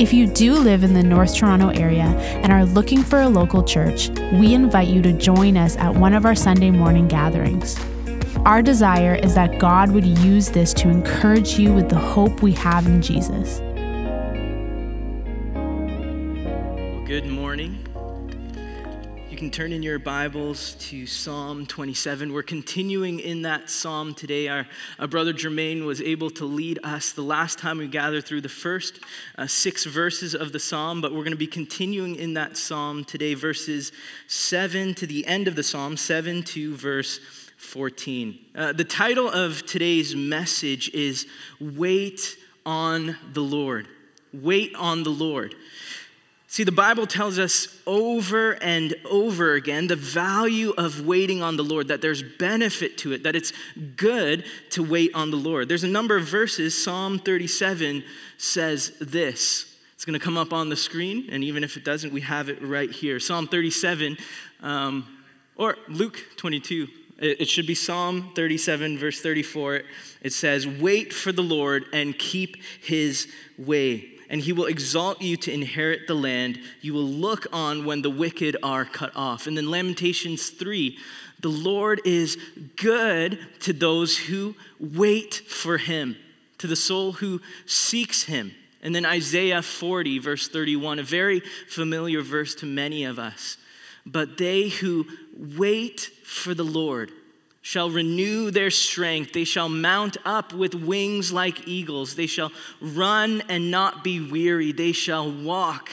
If you do live in the North Toronto area and are looking for a local church, we invite you to join us at one of our Sunday morning gatherings. Our desire is that God would use this to encourage you with the hope we have in Jesus. Can turn in your Bibles to Psalm 27. We're continuing in that psalm today. Our, our brother Jermaine was able to lead us the last time we gathered through the first uh, six verses of the psalm, but we're going to be continuing in that psalm today, verses 7 to the end of the psalm, 7 to verse 14. Uh, the title of today's message is Wait on the Lord. Wait on the Lord. See, the Bible tells us over and over again the value of waiting on the Lord, that there's benefit to it, that it's good to wait on the Lord. There's a number of verses. Psalm 37 says this. It's going to come up on the screen, and even if it doesn't, we have it right here. Psalm 37, um, or Luke 22. It, it should be Psalm 37, verse 34. It says, Wait for the Lord and keep his way and he will exalt you to inherit the land. You will look on when the wicked are cut off. And then Lamentations 3 the Lord is good to those who wait for him, to the soul who seeks him. And then Isaiah 40, verse 31, a very familiar verse to many of us. But they who wait for the Lord, shall renew their strength. They shall mount up with wings like eagles. They shall run and not be weary. They shall walk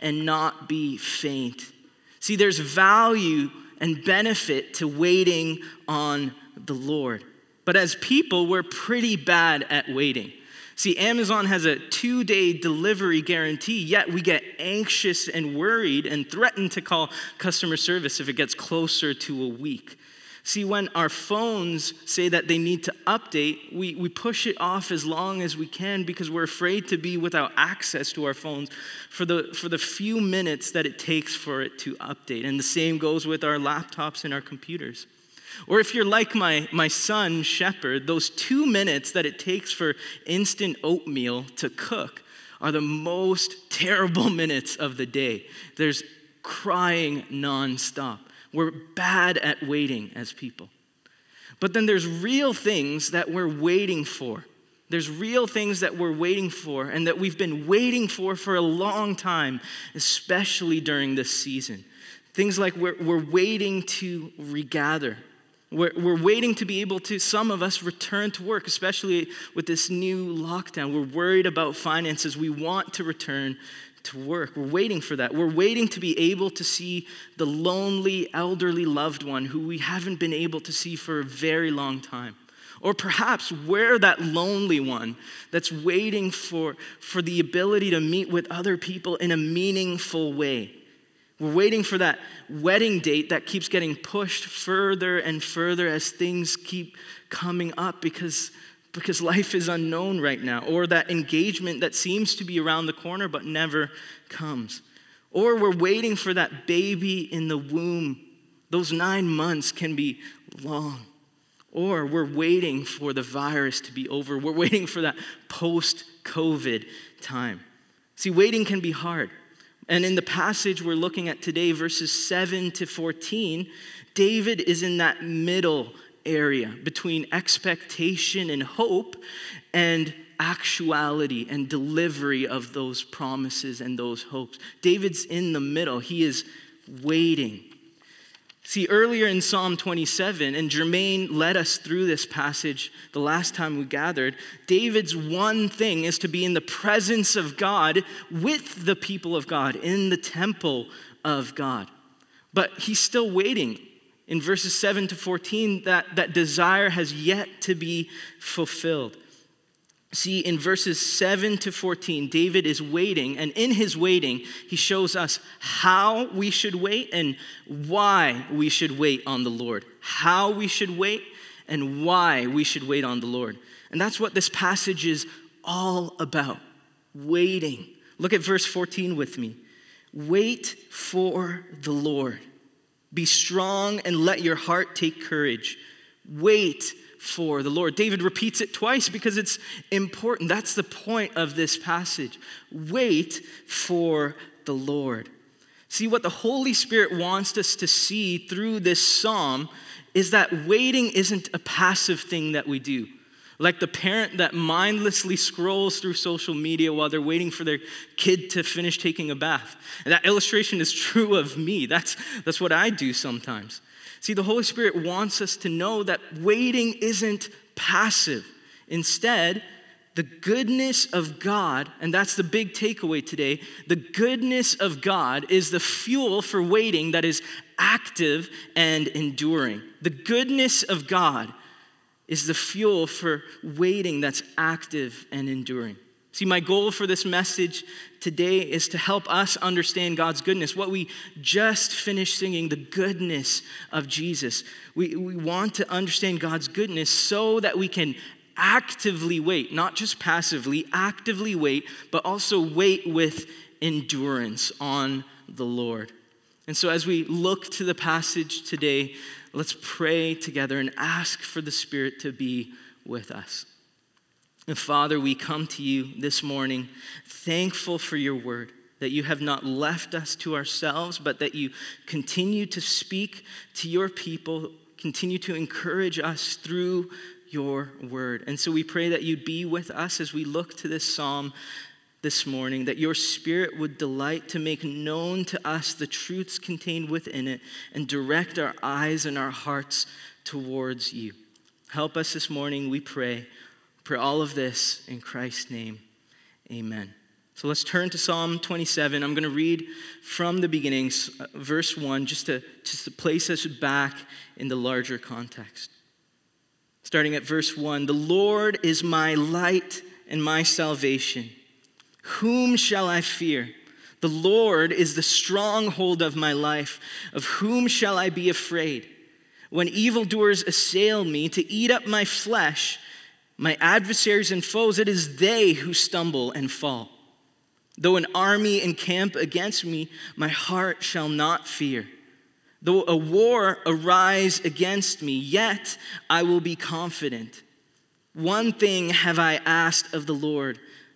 and not be faint. See, there's value and benefit to waiting on the Lord. But as people, we're pretty bad at waiting. See, Amazon has a two day delivery guarantee, yet we get anxious and worried and threaten to call customer service if it gets closer to a week. See, when our phones say that they need to update, we, we push it off as long as we can because we're afraid to be without access to our phones for the, for the few minutes that it takes for it to update. And the same goes with our laptops and our computers. Or if you're like my, my son, Shepherd, those two minutes that it takes for instant oatmeal to cook are the most terrible minutes of the day. There's crying nonstop. We're bad at waiting as people. But then there's real things that we're waiting for. There's real things that we're waiting for and that we've been waiting for for a long time, especially during this season. Things like we're, we're waiting to regather. We're, we're waiting to be able to, some of us, return to work, especially with this new lockdown. We're worried about finances. We want to return to work. We're waiting for that. We're waiting to be able to see the lonely, elderly loved one who we haven't been able to see for a very long time. Or perhaps we're that lonely one that's waiting for, for the ability to meet with other people in a meaningful way. We're waiting for that wedding date that keeps getting pushed further and further as things keep coming up because because life is unknown right now, or that engagement that seems to be around the corner but never comes. Or we're waiting for that baby in the womb. Those nine months can be long. Or we're waiting for the virus to be over. We're waiting for that post COVID time. See, waiting can be hard. And in the passage we're looking at today, verses 7 to 14, David is in that middle area between expectation and hope and actuality and delivery of those promises and those hopes. David's in the middle, he is waiting. See, earlier in Psalm 27, and Jermaine led us through this passage the last time we gathered, David's one thing is to be in the presence of God with the people of God, in the temple of God. But he's still waiting in verses 7 to 14, that, that desire has yet to be fulfilled. See, in verses 7 to 14, David is waiting, and in his waiting, he shows us how we should wait and why we should wait on the Lord. How we should wait and why we should wait on the Lord. And that's what this passage is all about waiting. Look at verse 14 with me. Wait for the Lord. Be strong and let your heart take courage. Wait for the Lord. David repeats it twice because it's important. That's the point of this passage. Wait for the Lord. See, what the Holy Spirit wants us to see through this psalm is that waiting isn't a passive thing that we do. Like the parent that mindlessly scrolls through social media while they're waiting for their kid to finish taking a bath. And that illustration is true of me. That's, that's what I do sometimes. See, the Holy Spirit wants us to know that waiting isn't passive. Instead, the goodness of God, and that's the big takeaway today, the goodness of God is the fuel for waiting that is active and enduring. The goodness of God is the fuel for waiting that's active and enduring. See, my goal for this message today is to help us understand God's goodness. What we just finished singing, the goodness of Jesus. We, we want to understand God's goodness so that we can actively wait, not just passively, actively wait, but also wait with endurance on the Lord. And so, as we look to the passage today, let's pray together and ask for the Spirit to be with us. And Father, we come to you this morning thankful for your word, that you have not left us to ourselves, but that you continue to speak to your people, continue to encourage us through your word. And so we pray that you'd be with us as we look to this psalm this morning, that your spirit would delight to make known to us the truths contained within it and direct our eyes and our hearts towards you. Help us this morning, we pray. Pray all of this in Christ's name. Amen. So let's turn to Psalm 27. I'm going to read from the beginning, uh, verse 1, just to, just to place us back in the larger context. Starting at verse 1 The Lord is my light and my salvation. Whom shall I fear? The Lord is the stronghold of my life. Of whom shall I be afraid? When evildoers assail me to eat up my flesh, my adversaries and foes, it is they who stumble and fall. Though an army encamp against me, my heart shall not fear. Though a war arise against me, yet I will be confident. One thing have I asked of the Lord,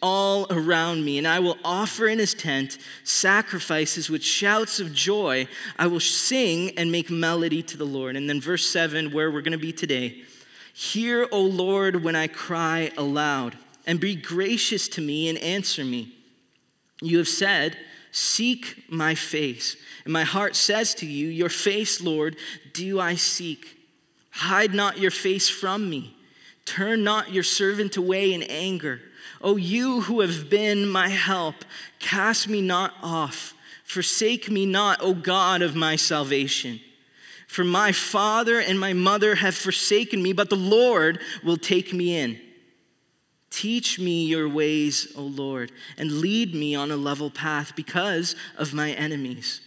all around me, and I will offer in his tent sacrifices with shouts of joy. I will sing and make melody to the Lord. And then, verse 7, where we're going to be today Hear, O Lord, when I cry aloud and be gracious to me and answer me. You have said, Seek my face. And my heart says to you, Your face, Lord, do I seek. Hide not your face from me. Turn not your servant away in anger. O you who have been my help, cast me not off. Forsake me not, O God of my salvation. For my father and my mother have forsaken me, but the Lord will take me in. Teach me your ways, O Lord, and lead me on a level path because of my enemies.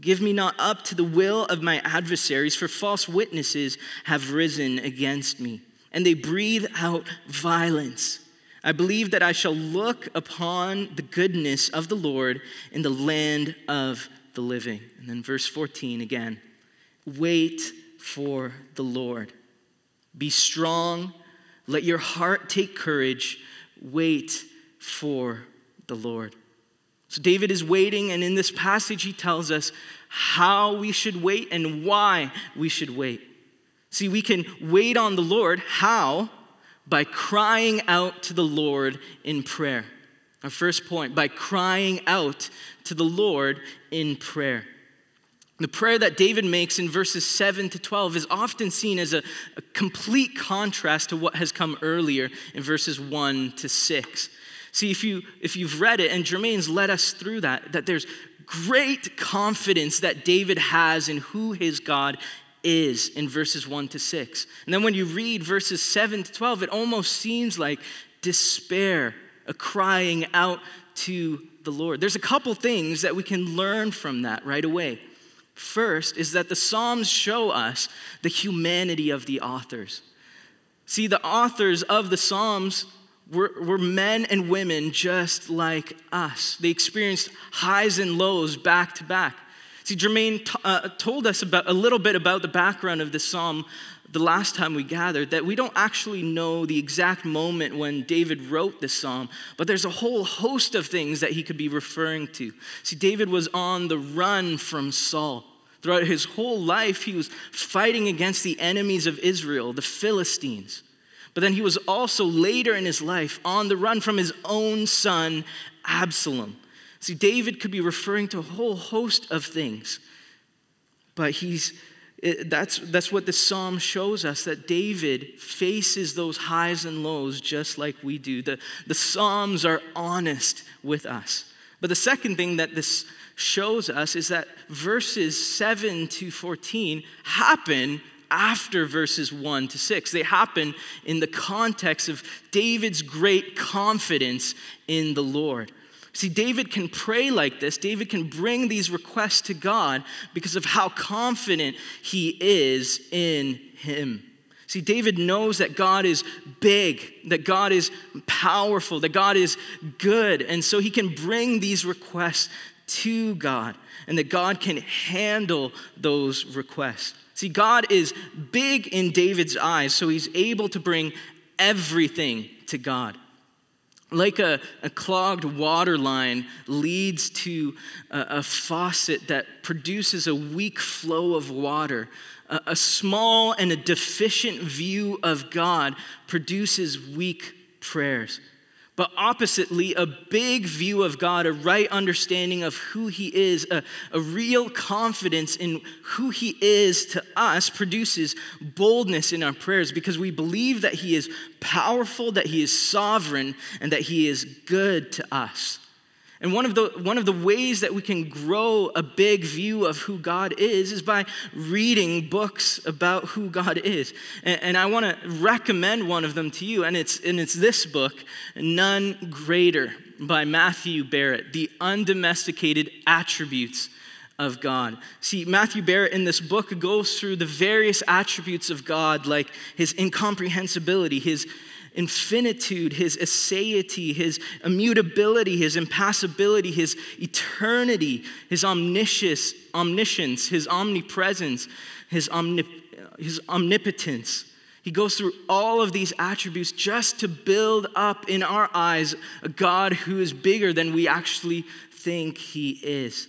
Give me not up to the will of my adversaries, for false witnesses have risen against me, and they breathe out violence. I believe that I shall look upon the goodness of the Lord in the land of the living. And then verse 14 again wait for the Lord. Be strong let your heart take courage. Wait for the Lord. So David is waiting, and in this passage, he tells us how we should wait and why we should wait. See, we can wait on the Lord. How? By crying out to the Lord in prayer. Our first point by crying out to the Lord in prayer. The prayer that David makes in verses 7 to 12 is often seen as a, a, complete contrast to what has come earlier in verses 1 to 6. See, if, you, if you've read it, and Jermaine's led us through that, that there's great confidence that David has in who his God is in verses 1 to 6. And then when you read verses 7 to 12, it almost seems like despair, a crying out to the Lord. There's a couple things that we can learn from that right away. First is that the Psalms show us the humanity of the authors. See, the authors of the Psalms were, were men and women just like us. They experienced highs and lows back to back. See, Jermaine t- uh, told us about a little bit about the background of this psalm the last time we gathered that we don't actually know the exact moment when David wrote this psalm, but there's a whole host of things that he could be referring to. See, David was on the run from Saul. Throughout his whole life, he was fighting against the enemies of Israel, the Philistines. But then he was also later in his life on the run from his own son, Absalom. See, David could be referring to a whole host of things, but he's it, that's, that's what the psalm shows us that David faces those highs and lows just like we do. The, the psalms are honest with us. But the second thing that this shows us is that verses 7 to 14 happen after verses 1 to 6. They happen in the context of David's great confidence in the Lord. See, David can pray like this. David can bring these requests to God because of how confident he is in him. See, David knows that God is big, that God is powerful, that God is good. And so he can bring these requests to God and that God can handle those requests. See, God is big in David's eyes, so he's able to bring everything to God. Like a, a clogged water line leads to a, a faucet that produces a weak flow of water, a, a small and a deficient view of God produces weak prayers. But oppositely, a big view of God, a right understanding of who He is, a, a, real confidence in who He is to us produces boldness in our prayers because we believe that He is powerful, that He is sovereign, and that He is good to us. And one of, the, one of the ways that we can grow a big view of who God is is by reading books about who God is. And, and I want to recommend one of them to you, and it's, and it's this book, None Greater by Matthew Barrett The Undomesticated Attributes of God. See, Matthew Barrett in this book goes through the various attributes of God, like his incomprehensibility, his infinitude, his aseity, his immutability, his impassibility, his eternity, his omniscience, omniscience his omnipresence, his, omnip- his omnipotence. He goes through all of these attributes just to build up in our eyes a God who is bigger than we actually think he is.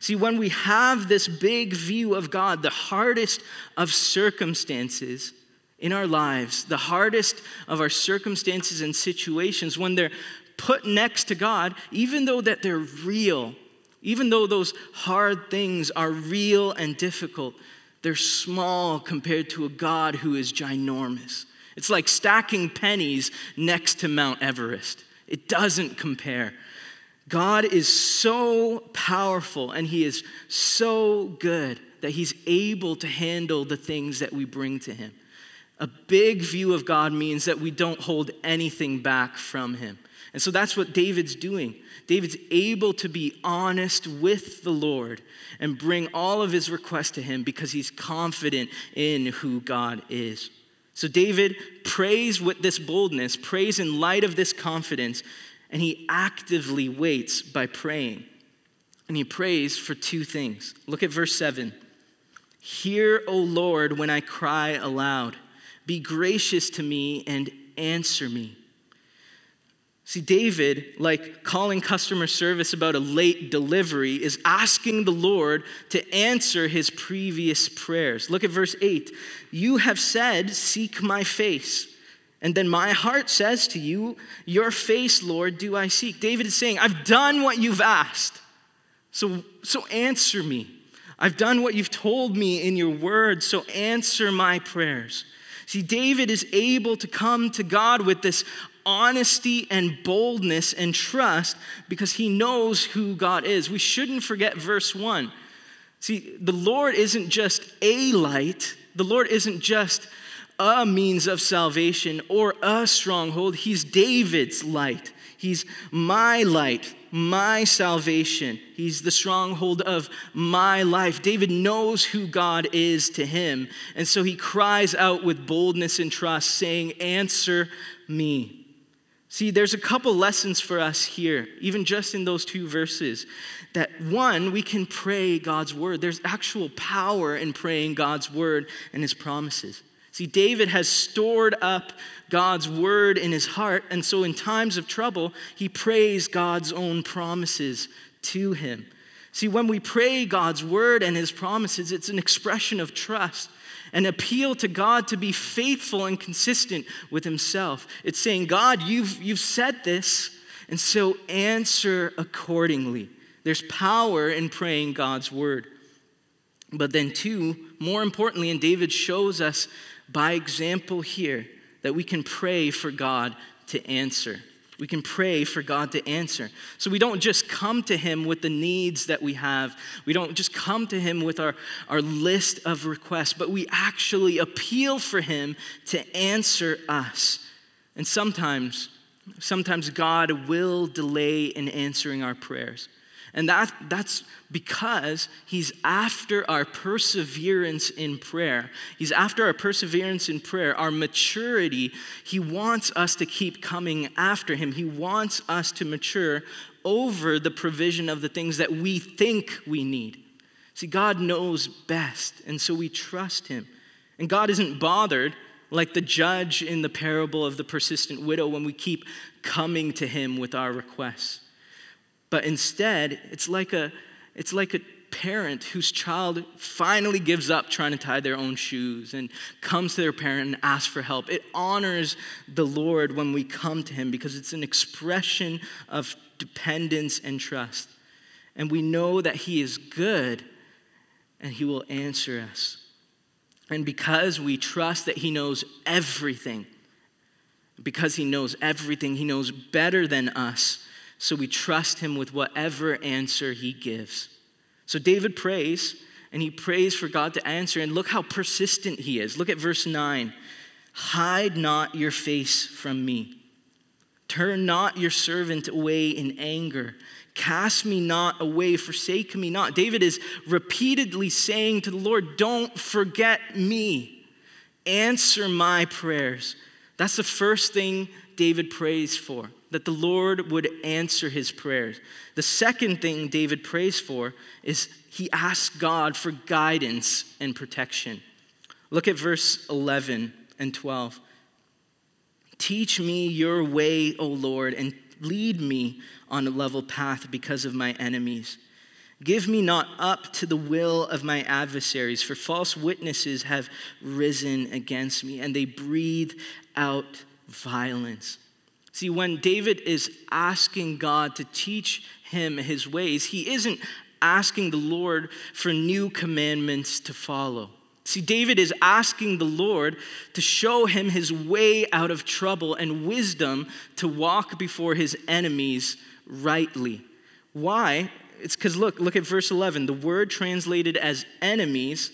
See, when we have this big view of God, the hardest of circumstances in our lives, the hardest of our circumstances and situations, when they're put next to God, even though that they're real, even though those hard things are real and difficult, they're small compared to a God who is ginormous. It's like stacking pennies next to Mount Everest. It doesn't compare. God is so powerful and He is so good that He's able to handle the things that we bring to Him. A big view of God means that we don't hold anything back from Him. And so that's what David's doing. David's able to be honest with the Lord and bring all of his requests to Him because he's confident in who God is. So David prays with this boldness, prays in light of this confidence, and he actively waits by praying. And he prays for two things. Look at verse 7. Hear, O Lord, when I cry aloud. Be gracious to me and answer me. See, David, like calling customer service about a late delivery, is asking the Lord to answer his previous prayers. Look at verse 8. You have said, Seek my face. And then my heart says to you, Your face, Lord, do I seek. David is saying, I've done what you've asked. So, so answer me. I've done what you've told me in your word, so answer my prayers. See, David is able to come to God with this honesty and boldness and trust because he knows who God is. We shouldn't forget verse 1. See, the Lord isn't just a light, the Lord isn't just a means of salvation or a stronghold. He's David's light. He's my light, my salvation. He's the stronghold of my life. David knows who God is to him. And so he cries out with boldness and trust, saying, Answer me. See, there's a couple lessons for us here, even just in those two verses. That one, we can pray God's word. There's actual power in praying God's word and his promises. See, David has stored up God's word in his heart, and so in times of trouble, he prays God's own promises to him. See, when we pray God's word and his promises, it's an expression of trust, an appeal to God to be faithful and consistent with himself. It's saying, God, you've, you've said this, and so answer accordingly. There's power in praying God's word. But then, two, more importantly, and David shows us by example here that we can pray for God to answer. We can pray for God to answer. So we don't just come to Him with the needs that we have. We don't just come to Him with our, our list of requests, but we actually appeal for Him to answer us. And sometimes, sometimes God will delay in answering our prayers. And that, that's because he's after our perseverance in prayer. He's after our perseverance in prayer, our maturity. He wants us to keep coming after him. He wants us to mature over the provision of the things that we think we need. See, God knows best, and so we trust him. And God isn't bothered like the judge in the parable of the persistent widow when we keep coming to him with our requests. But instead, it's like a, it's like a parent whose child finally gives up trying to tie their own shoes and comes to their parent and asks for help. It honors the Lord when we come to Him because it's an expression of dependence and trust. And we know that He is good and He will answer us. And because we trust that He knows everything, because He knows everything, He knows better than us so we trust him with whatever answer he gives. So David prays, and he prays for God to answer. And look how persistent he is. Look at verse 9 Hide not your face from me. Turn not your servant away in anger. Cast me not away, forsake me not. David is repeatedly saying to the Lord, Don't forget me. Answer my prayers. That's the first thing David prays for that the Lord would answer his prayers. The second thing David prays for is he asks God for guidance and protection. Look at verse 11 and 12. Teach me your way, O Lord, and lead me on a level path because of my enemies. Give me not up to the will of my adversaries, for false witnesses have risen against me, and they breathe out violence. See, when David is asking God to teach him his ways, he isn't asking the Lord for new commandments to follow. See, David is asking the Lord to show him his way out of trouble and wisdom to walk before his enemies rightly. Why? It's because look, look at verse 11. The word translated as enemies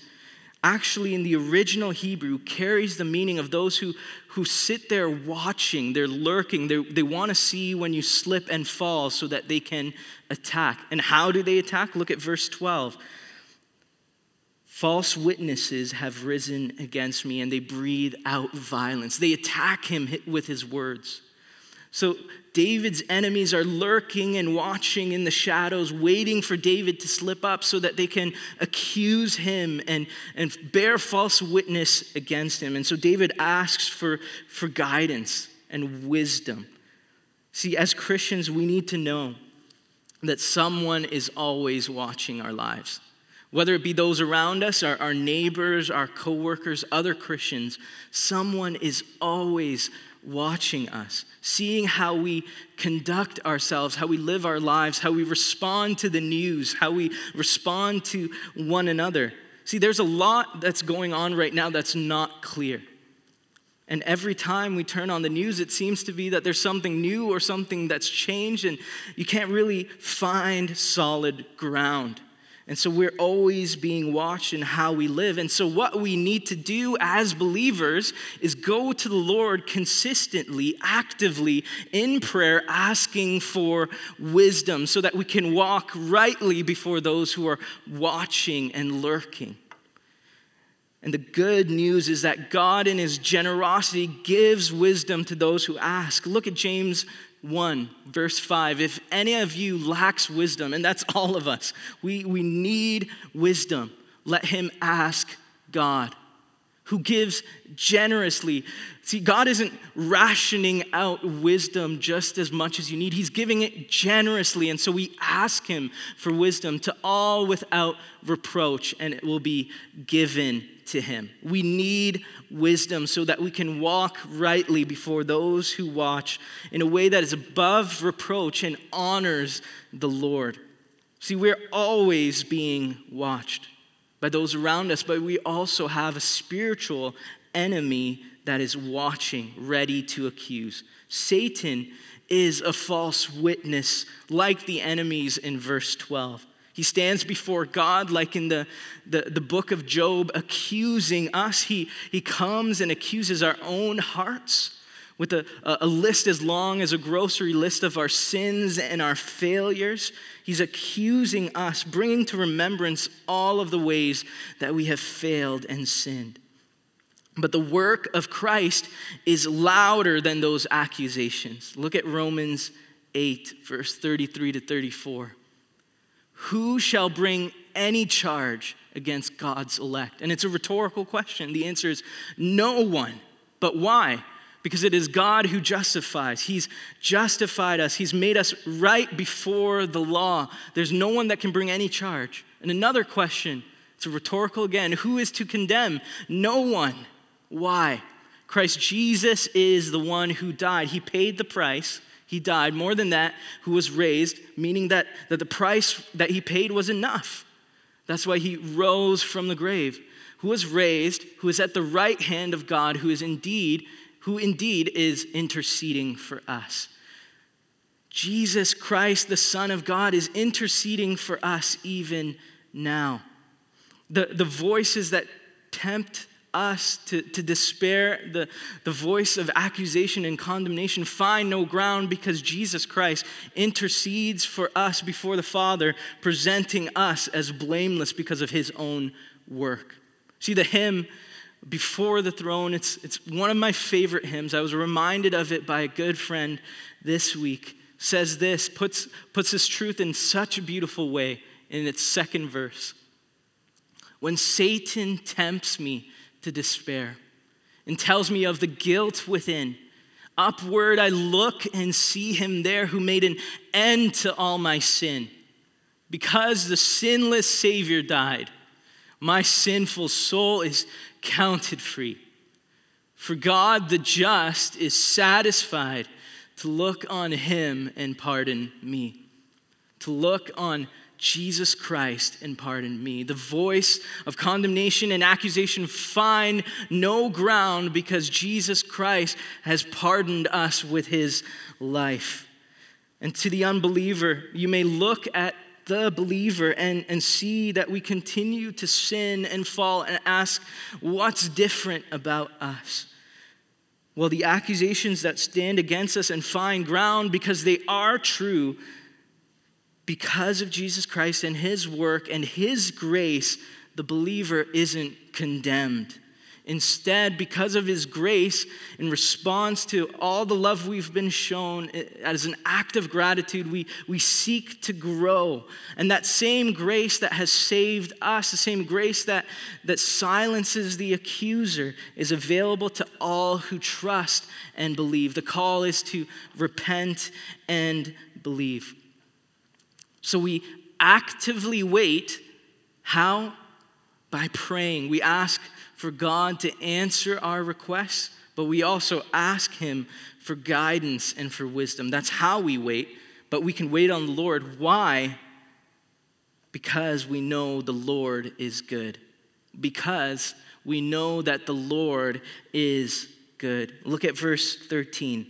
actually in the original Hebrew carries the meaning of those who, who sit there watching, they're lurking, they're, they want to see when you slip and fall so that they can attack. And how do they attack? Look at verse 12. False witnesses have risen against me and they breathe out violence. They attack him with his words. So David's enemies are lurking and watching in the shadows, waiting for David to slip up so that they can accuse him and, and bear false witness against him. And so David asks for, for guidance and wisdom. See, as Christians, we need to know that someone is always watching our lives. Whether it be those around us, our, our neighbors, our coworkers, other Christians, someone is always watching us, seeing how we conduct ourselves, how we live our lives, how we respond to the news, how we respond to one another. See, there's a lot that's going on right now that's not clear. And every time we turn on the news, it seems to be that there's something new or something that's changed, and you can't really find solid ground. And so we're always being watched in how we live. And so, what we need to do as believers is go to the Lord consistently, actively in prayer, asking for wisdom so that we can walk rightly before those who are watching and lurking. And the good news is that God, in his generosity, gives wisdom to those who ask. Look at James 1, verse 5. If any of you lacks wisdom, and that's all of us, we, we need wisdom, let him ask God, who gives generously. See, God isn't rationing out wisdom just as much as you need, He's giving it generously. And so we ask Him for wisdom to all without reproach, and it will be given to Him. We need wisdom so that we can walk rightly before those who watch in a way that is above reproach and honors the Lord. See, we're always being watched by those around us, but we also have a spiritual enemy that is watching, ready to accuse. Satan is a false witness like the enemies in verse 12. He stands before God, like in the, the, the book of Job, accusing us. He, he comes and accuses our own hearts with a, a list as long as a grocery list of our sins and our failures. He's accusing us, bringing to remembrance all of the ways that we have failed and sinned. But the work of Christ is louder than those accusations. Look at Romans 8, verse 33 to 34. Who shall bring any charge against God's elect? And it's a rhetorical question. The answer is no one. But why? Because it is God who justifies. He's justified us, He's made us right before the law. There's no one that can bring any charge. And another question, it's a rhetorical again who is to condemn? No one. Why? Christ Jesus is the one who died. He paid the price. He died. More than that, who was raised, meaning that, that the price that he paid was enough. That's why he rose from the grave. Who was raised, who is at the right hand of God, who is indeed, who indeed is interceding for us. Jesus Christ, the Son of God, is interceding for us even now. The, the voices that tempt us to, to despair, the, the voice of accusation and condemnation find no ground because Jesus Christ intercedes for us before the Father, presenting us as blameless because of his own work. See, the hymn, Before the Throne, it's, it's one of my favorite hymns. I was reminded of it by a good friend this week. Says this, puts, puts this truth in such a beautiful way in its second verse. When Satan tempts me, to despair and tells me of the guilt within. Upward I look and see him there who made an end to all my sin. Because the sinless Savior died, my sinful soul is counted free. For God the just is satisfied to look on him and pardon me, to look on Jesus Christ and pardon me. The voice of condemnation and accusation find no ground because Jesus Christ has pardoned us with his life. And to the unbeliever, you may look at the believer and, and see that we continue to sin and fall and ask, what's different about us? Well, the accusations that stand against us and find ground because they are true because of Jesus Christ and his work and his grace, the believer isn't condemned. Instead, because of his grace, in response to all the love we've been shown, as an act of gratitude, we, we seek to grow. And that same grace that has saved us, the same grace that, that silences the accuser, is available to all who trust and believe. The call is to repent and believe. So we actively wait How? By praying. We ask for God to answer our requests, but we also ask Him for guidance and for wisdom. That's how we wait, but we can wait on the Lord. Why? Because we know the Lord is good. Because we know that the Lord is good. Look at verse 13.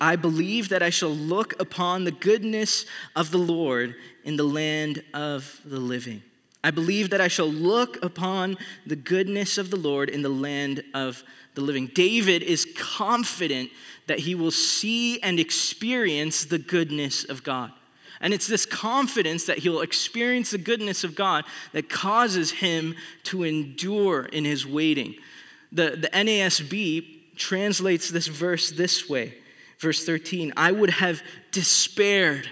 I believe that I shall look upon the goodness of the Lord in the land of the living. I believe that I shall look upon the goodness of the Lord in the land of the living. David is confident that he will see and experience the goodness of God. And it's this confidence that he'll experience the goodness of God that causes him to endure in his waiting. The, the NASB translates this verse this way verse 13 I would have despaired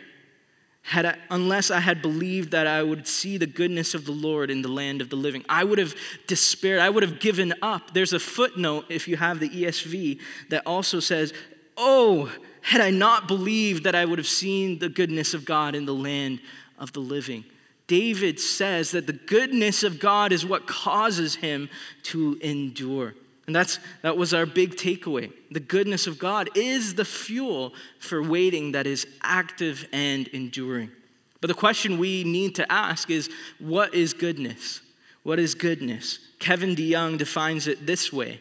had I, unless I had believed that I would see the goodness of the Lord in the land of the living. I would have despaired. I would have given up. There's a footnote, if you have the ESV, that also says, Oh, had I not believed that I would have seen the goodness of God in the land of the living. David says that the goodness of God is what causes him to endure. And that's, that was our big takeaway. The goodness of God is the fuel for waiting that is active and enduring. But the question we need to ask is what is goodness? What is goodness? Kevin DeYoung defines it this way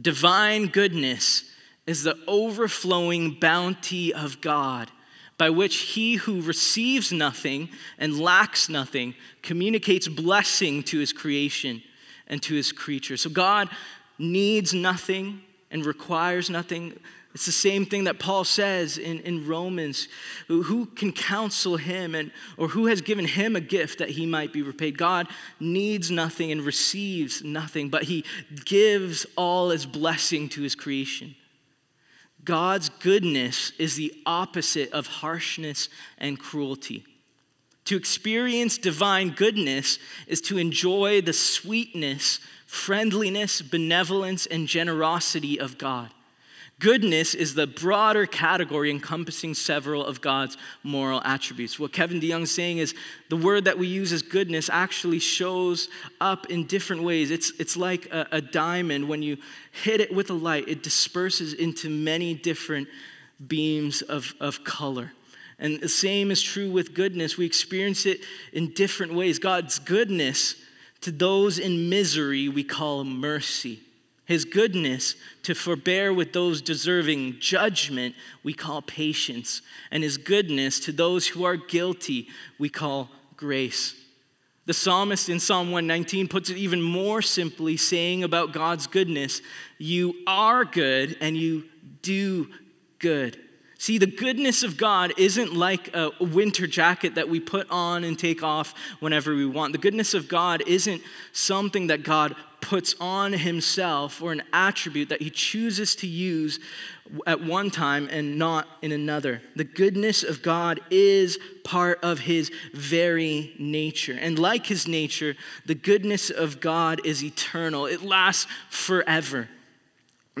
Divine goodness is the overflowing bounty of God by which he who receives nothing and lacks nothing communicates blessing to his creation and to his creature. So God needs nothing and requires nothing. It's the same thing that Paul says in, in Romans. Who, who can counsel him and or who has given him a gift that he might be repaid? God needs nothing and receives nothing, but he gives all as blessing to his creation. God's goodness is the opposite of harshness and cruelty. To experience divine goodness is to enjoy the sweetness, friendliness, benevolence, and generosity of God. Goodness is the broader category encompassing several of God's moral attributes. What Kevin DeYoung's saying is the word that we use as goodness actually shows up in different ways. It's, it's like a, a diamond. When you hit it with a light, it disperses into many different beams of, of color. And the same is true with goodness. We experience it in different ways. God's goodness to those in misery, we call mercy. His goodness to forbear with those deserving judgment, we call patience. And his goodness to those who are guilty, we call grace. The psalmist in Psalm 119 puts it even more simply, saying about God's goodness, You are good and you do good. See, the goodness of God isn't like a winter jacket that we put on and take off whenever we want. The goodness of God isn't something that God puts on himself or an attribute that he chooses to use at one time and not in another. The goodness of God is part of his very nature. And like his nature, the goodness of God is eternal, it lasts forever.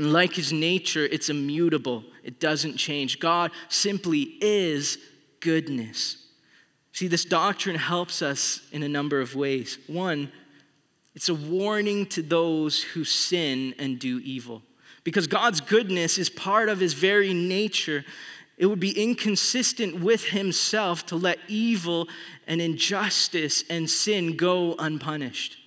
And like his nature, it's immutable, it doesn't change. God simply is goodness. See, this doctrine helps us in a number of ways. One, it's a warning to those who sin and do evil. Because God's goodness is part of his very nature, it would be inconsistent with himself to let evil and injustice and sin go unpunished.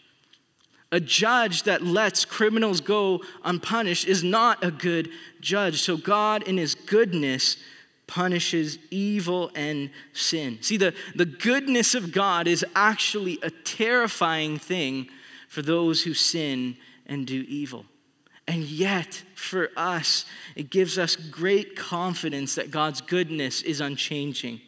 A judge that lets criminals go unpunished is not a good judge. So God, in his goodness, punishes evil and sin. See, the, the goodness of God is actually a terrifying thing for those who sin and do evil. And yet, for us, it gives us great confidence that God's goodness is unchanging.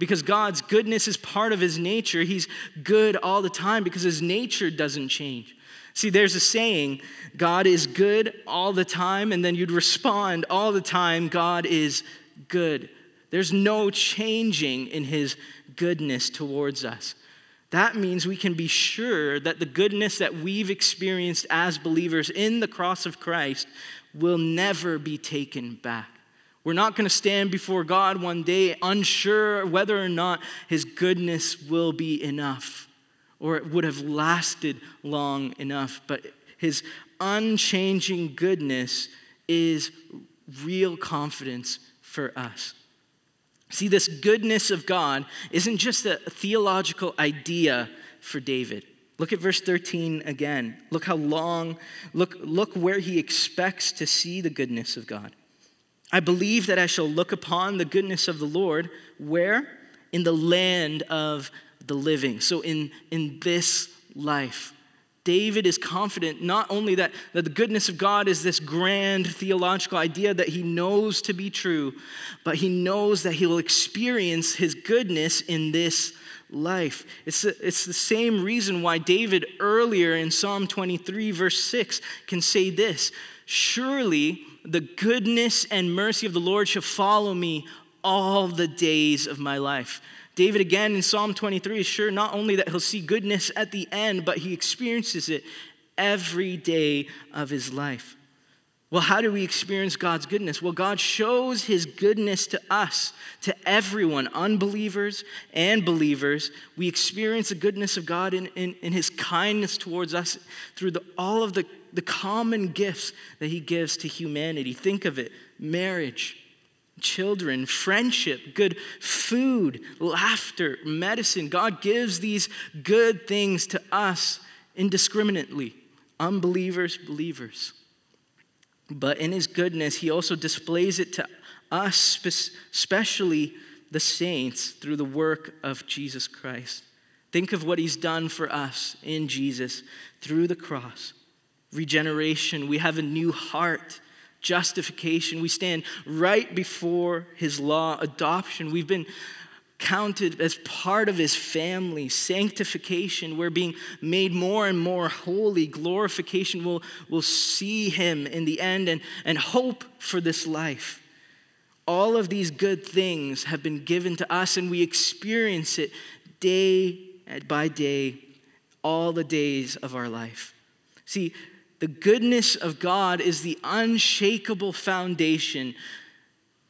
Because God's goodness is part of his nature. He's good all the time because his nature doesn't change. See, there's a saying God is good all the time, and then you'd respond all the time God is good. There's no changing in his goodness towards us. That means we can be sure that the goodness that we've experienced as believers in the cross of Christ will never be taken back. We're not going to stand before God one day unsure whether or not His goodness will be enough or it would have lasted long enough. But His unchanging goodness is real confidence for us. See, this goodness of God isn't just a theological idea for David. Look at verse 13 again. Look how long, look, look where he expects to see the goodness of God. I believe that I shall look upon the goodness of the Lord. Where? In the land of the living. So, in, in this life. David is confident not only that, that the goodness of God is this grand theological idea that he knows to be true, but he knows that he will experience his goodness in this life. It's, it's the same reason why David earlier in Psalm 23, verse 6, can say this Surely the goodness and mercy of the Lord shall follow me all the days of my life. David, again in Psalm 23, is sure not only that he'll see goodness at the end, but he experiences it every day of his life. Well, how do we experience God's goodness? Well, God shows his goodness to us, to everyone, unbelievers and believers. We experience the goodness of God in, in, in his kindness towards us through the, all of the, the common gifts that he gives to humanity. Think of it marriage, children, friendship, good food, laughter, medicine. God gives these good things to us indiscriminately, unbelievers, believers. But in his goodness, he also displays it to us, especially the saints, through the work of Jesus Christ. Think of what he's done for us in Jesus through the cross. Regeneration, we have a new heart justification. We stand right before his law, adoption. We've been counted as part of his family, sanctification. We're being made more and more holy. Glorification will we'll see him in the end and, and hope for this life. All of these good things have been given to us, and we experience it day by day, all the days of our life. See, the goodness of God is the unshakable foundation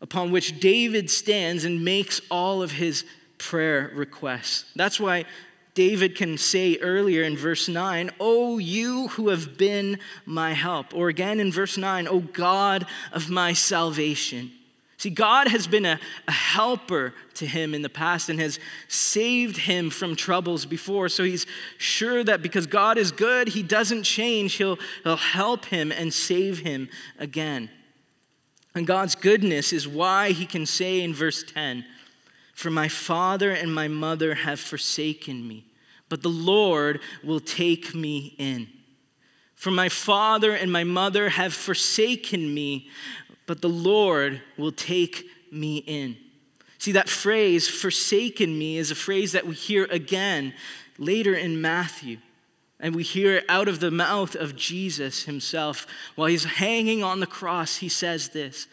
upon which David stands and makes all of his prayer requests. That's why David can say earlier in verse 9, Oh, you who have been my help. Or again in verse 9, Oh God of my salvation. See, God has been a, a, helper to him in the past and has saved him from troubles before. So he's sure that because God is good, he doesn't change. He'll, he'll help him and save him again. And God's goodness is why he can say in verse 10 For my father and my mother have forsaken me, but the Lord will take me in. For my father and my mother have forsaken me, but the Lord will take me in. See, that phrase, forsaken me, is a phrase that we hear again later in Matthew. And we hear it out of the mouth of Jesus himself. While he's hanging on the cross, he says this.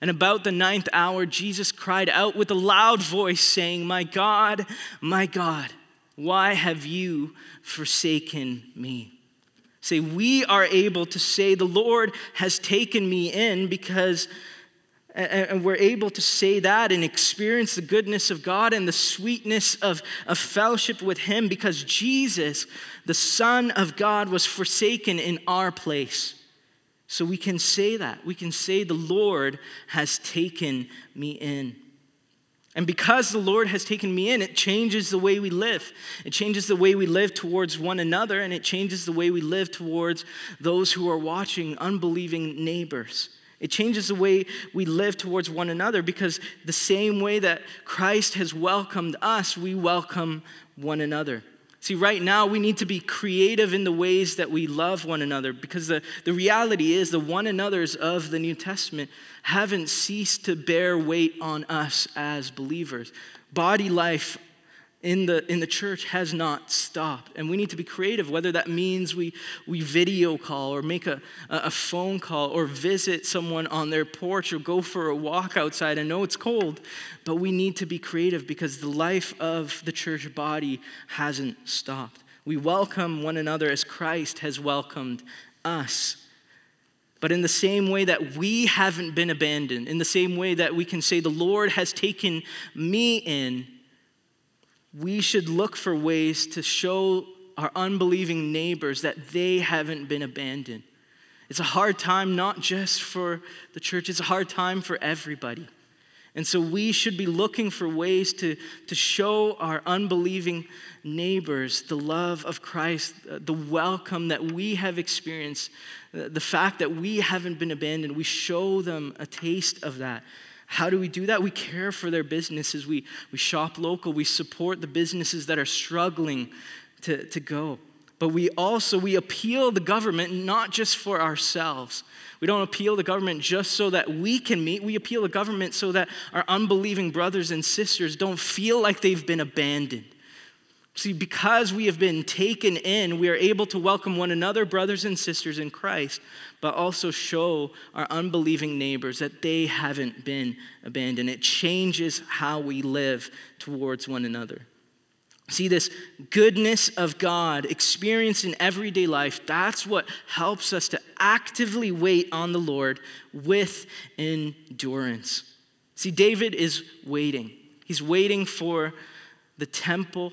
And about the ninth hour, Jesus cried out with a loud voice, saying, My God, my God, why have you forsaken me? Say, we are able to say, The Lord has taken me in because, and we're able to say that and experience the goodness of God and the sweetness of, of fellowship with Him because Jesus, the Son of God, was forsaken in our place. So we can say that. We can say, The Lord has taken me in. And because the Lord has taken me in, it changes the way we live. It changes the way we live towards one another, and it changes the way we live towards those who are watching, unbelieving neighbors. It changes the way we live towards one another because the same way that Christ has welcomed us, we welcome one another. See, right now we need to be creative in the ways that we love one another because the, the reality is the one another's of the New Testament haven't ceased to bear weight on us as believers. Body life in the, in the church has not stopped. And we need to be creative, whether that means we, we video call or make a, a phone call or visit someone on their porch or go for a walk outside. I know it's cold, but we need to be creative because the life of the church body hasn't stopped. We welcome one another as Christ has welcomed us. But in the same way that we haven't been abandoned, in the same way that we can say, The Lord has taken me in, we should look for ways to show our unbelieving neighbors that they haven't been abandoned. It's a hard time, not just for the church, it's a hard time for everybody. And so we should be looking for ways to, to show our unbelieving neighbors the love of Christ, uh, the welcome that we have experienced, uh, the fact that we haven't been abandoned. We show them a taste of that. How do we do that? We care for their businesses. We, we shop local. We support the businesses that are struggling to, to go. But we also, we appeal the government not just for ourselves. We don't appeal the government just so that we can meet. We appeal the government so that our unbelieving brothers and sisters don't feel like they've been abandoned. See, because we have been taken in, we are able to welcome one another, brothers and sisters in Christ, but also show our unbelieving neighbors that they haven't been abandoned. It changes how we live towards one another. See, this goodness of God experienced in everyday life, that's what helps us to actively wait on the Lord with endurance. See, David is waiting. He's waiting for the temple.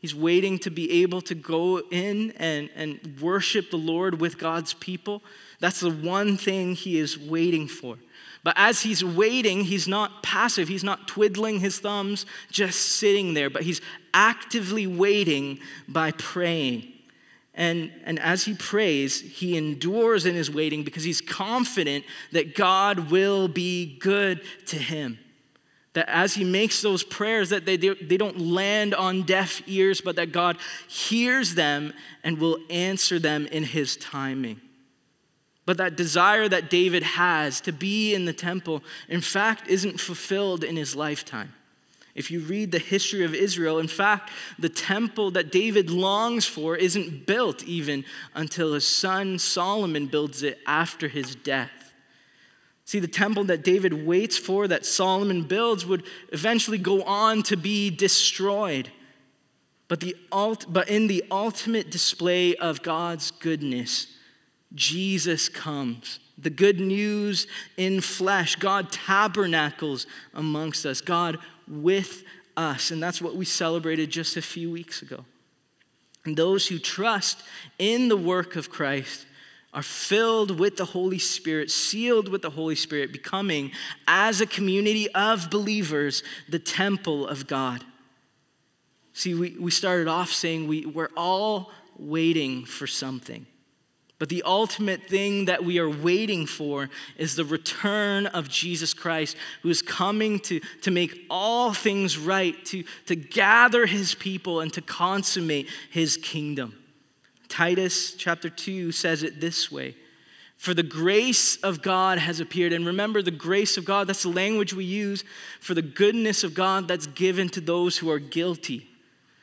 He's waiting to be able to go in and, and worship the Lord with God's people. That's the one thing he is waiting for. But as he's waiting, he's not passive. He's not twiddling his thumbs, just sitting there, but he's actively waiting by praying. And, and as he prays, he endures in his waiting because he's confident that God will be good to him. That as he makes those prayers, that they, they don't land on deaf ears, but that God hears them and will answer them in his timing. But that desire that David has to be in the temple, in fact, isn't fulfilled in his lifetime. If you read the history of Israel, in fact, the temple that David longs for isn't built even until his son Solomon builds it after his death. See, the temple that David waits for, that Solomon builds, would eventually go on to be destroyed. But, the but in the ultimate display of God's goodness, Jesus comes. The good news in flesh. God tabernacles amongst us. God with us. And that's what we celebrated just a few weeks ago. And those who trust in the work of Christ are filled with the Holy Spirit, sealed with the Holy Spirit, becoming, as a community of believers, the temple of God. See, we, we started off saying we, we're all waiting for something. But the ultimate thing that we are waiting for is the return of Jesus Christ, who is coming to, to make all things right, to, to gather his people and to consummate his kingdom. Titus chapter 2 says it this way For the grace of God has appeared. And remember, the grace of God, that's the language we use for the goodness of God that's given to those who are guilty.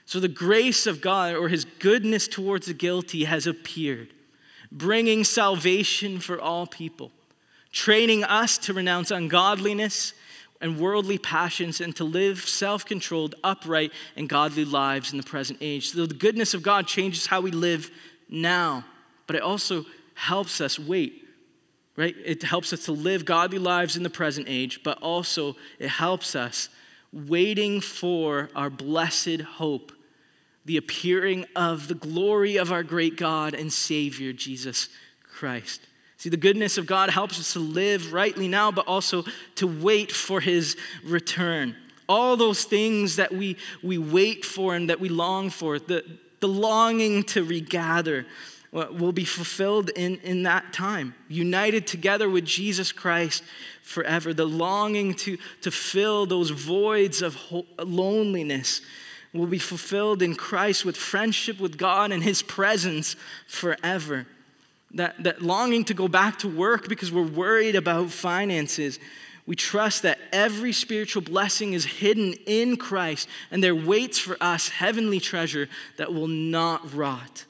So the grace of God, or his goodness towards the guilty, has appeared bringing salvation for all people, training us to renounce ungodliness and worldly passions and to live self controlled, upright, and godly lives in the present age. So the goodness of God changes how we live now, but it also helps us wait, right? It helps us to live godly lives in the present age, but also it helps us waiting for our blessed hope the appearing of the glory of our great God and Savior, Jesus Christ. See, the goodness of God helps us to live rightly now, but also to wait for his return. All those things that we, we wait for and that we long for, the, the longing to regather, uh, will be fulfilled in, in that time, united together with Jesus Christ forever. The longing to, to fill those voids of loneliness will be fulfilled in Christ with friendship with God and His presence forever. That, that longing to go back to work because we're worried about finances. We trust that every spiritual blessing is hidden in Christ and there waits for us heavenly treasure that will not rot.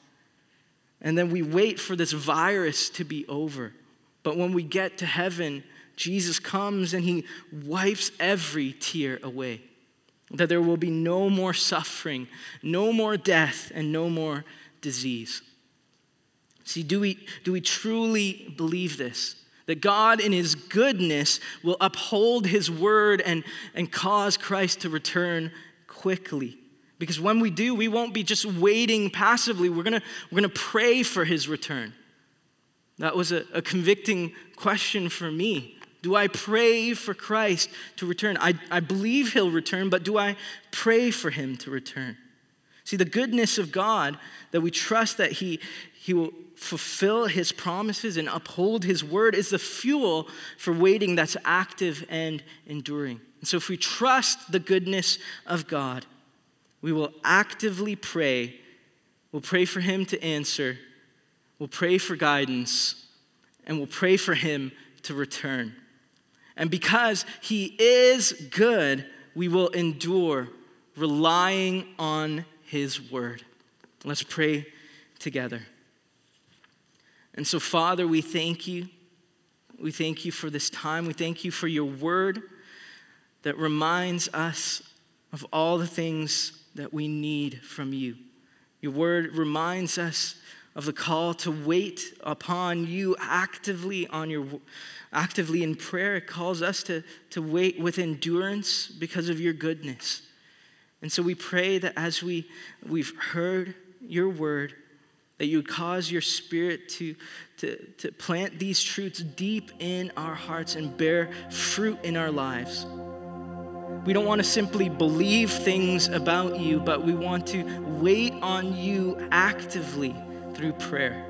And then we wait for this virus to be over. But when we get to heaven, Jesus comes and he wipes every tear away that there will be no more suffering, no more death, and no more disease. See, do we, do we truly believe this? That God, in His goodness, will uphold His word and, and cause Christ to return quickly. Because when we do, we won't be just waiting passively. We're gonna, we're gonna pray for His return. That was a, a convicting question for me. Do I pray for Christ to return? I, I believe He'll return, but do I pray for Him to return? See, the goodness of God, that we trust that He, he will fulfill his promises and uphold his word is the fuel for waiting that's active and enduring. And so, if we trust the goodness of God, we will actively pray. We'll pray for him to answer. We'll pray for guidance. And we'll pray for him to return. And because he is good, we will endure, relying on his word. Let's pray together. And so, Father, we thank you. We thank you for this time. We thank you for your word that reminds us of all the things that we need from you. Your word reminds us of the call to wait upon you actively on your actively in prayer. It calls us to, to wait with endurance because of your goodness. And so we pray that as we, we've heard your word, that you would cause your spirit to, to, to plant these truths deep in our hearts and bear fruit in our lives. We don't want to simply believe things about you, but we want to wait on you actively through prayer.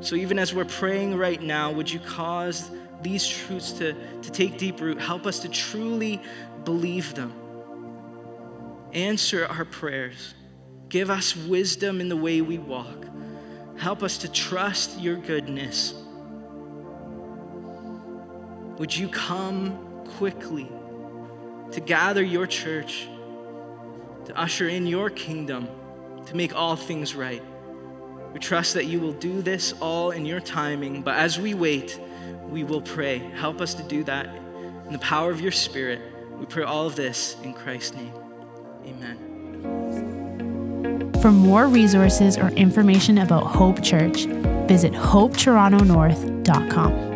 So, even as we're praying right now, would you cause these truths to, to take deep root? Help us to truly believe them. Answer our prayers. Give us wisdom in the way we walk. Help us to trust your goodness. Would you come quickly to gather your church, to usher in your kingdom, to make all things right? We trust that you will do this all in your timing, but as we wait, we will pray. Help us to do that in the power of your Spirit. We pray all of this in Christ's name. Amen. For more resources or information about Hope Church, visit hopetorontonorth.com.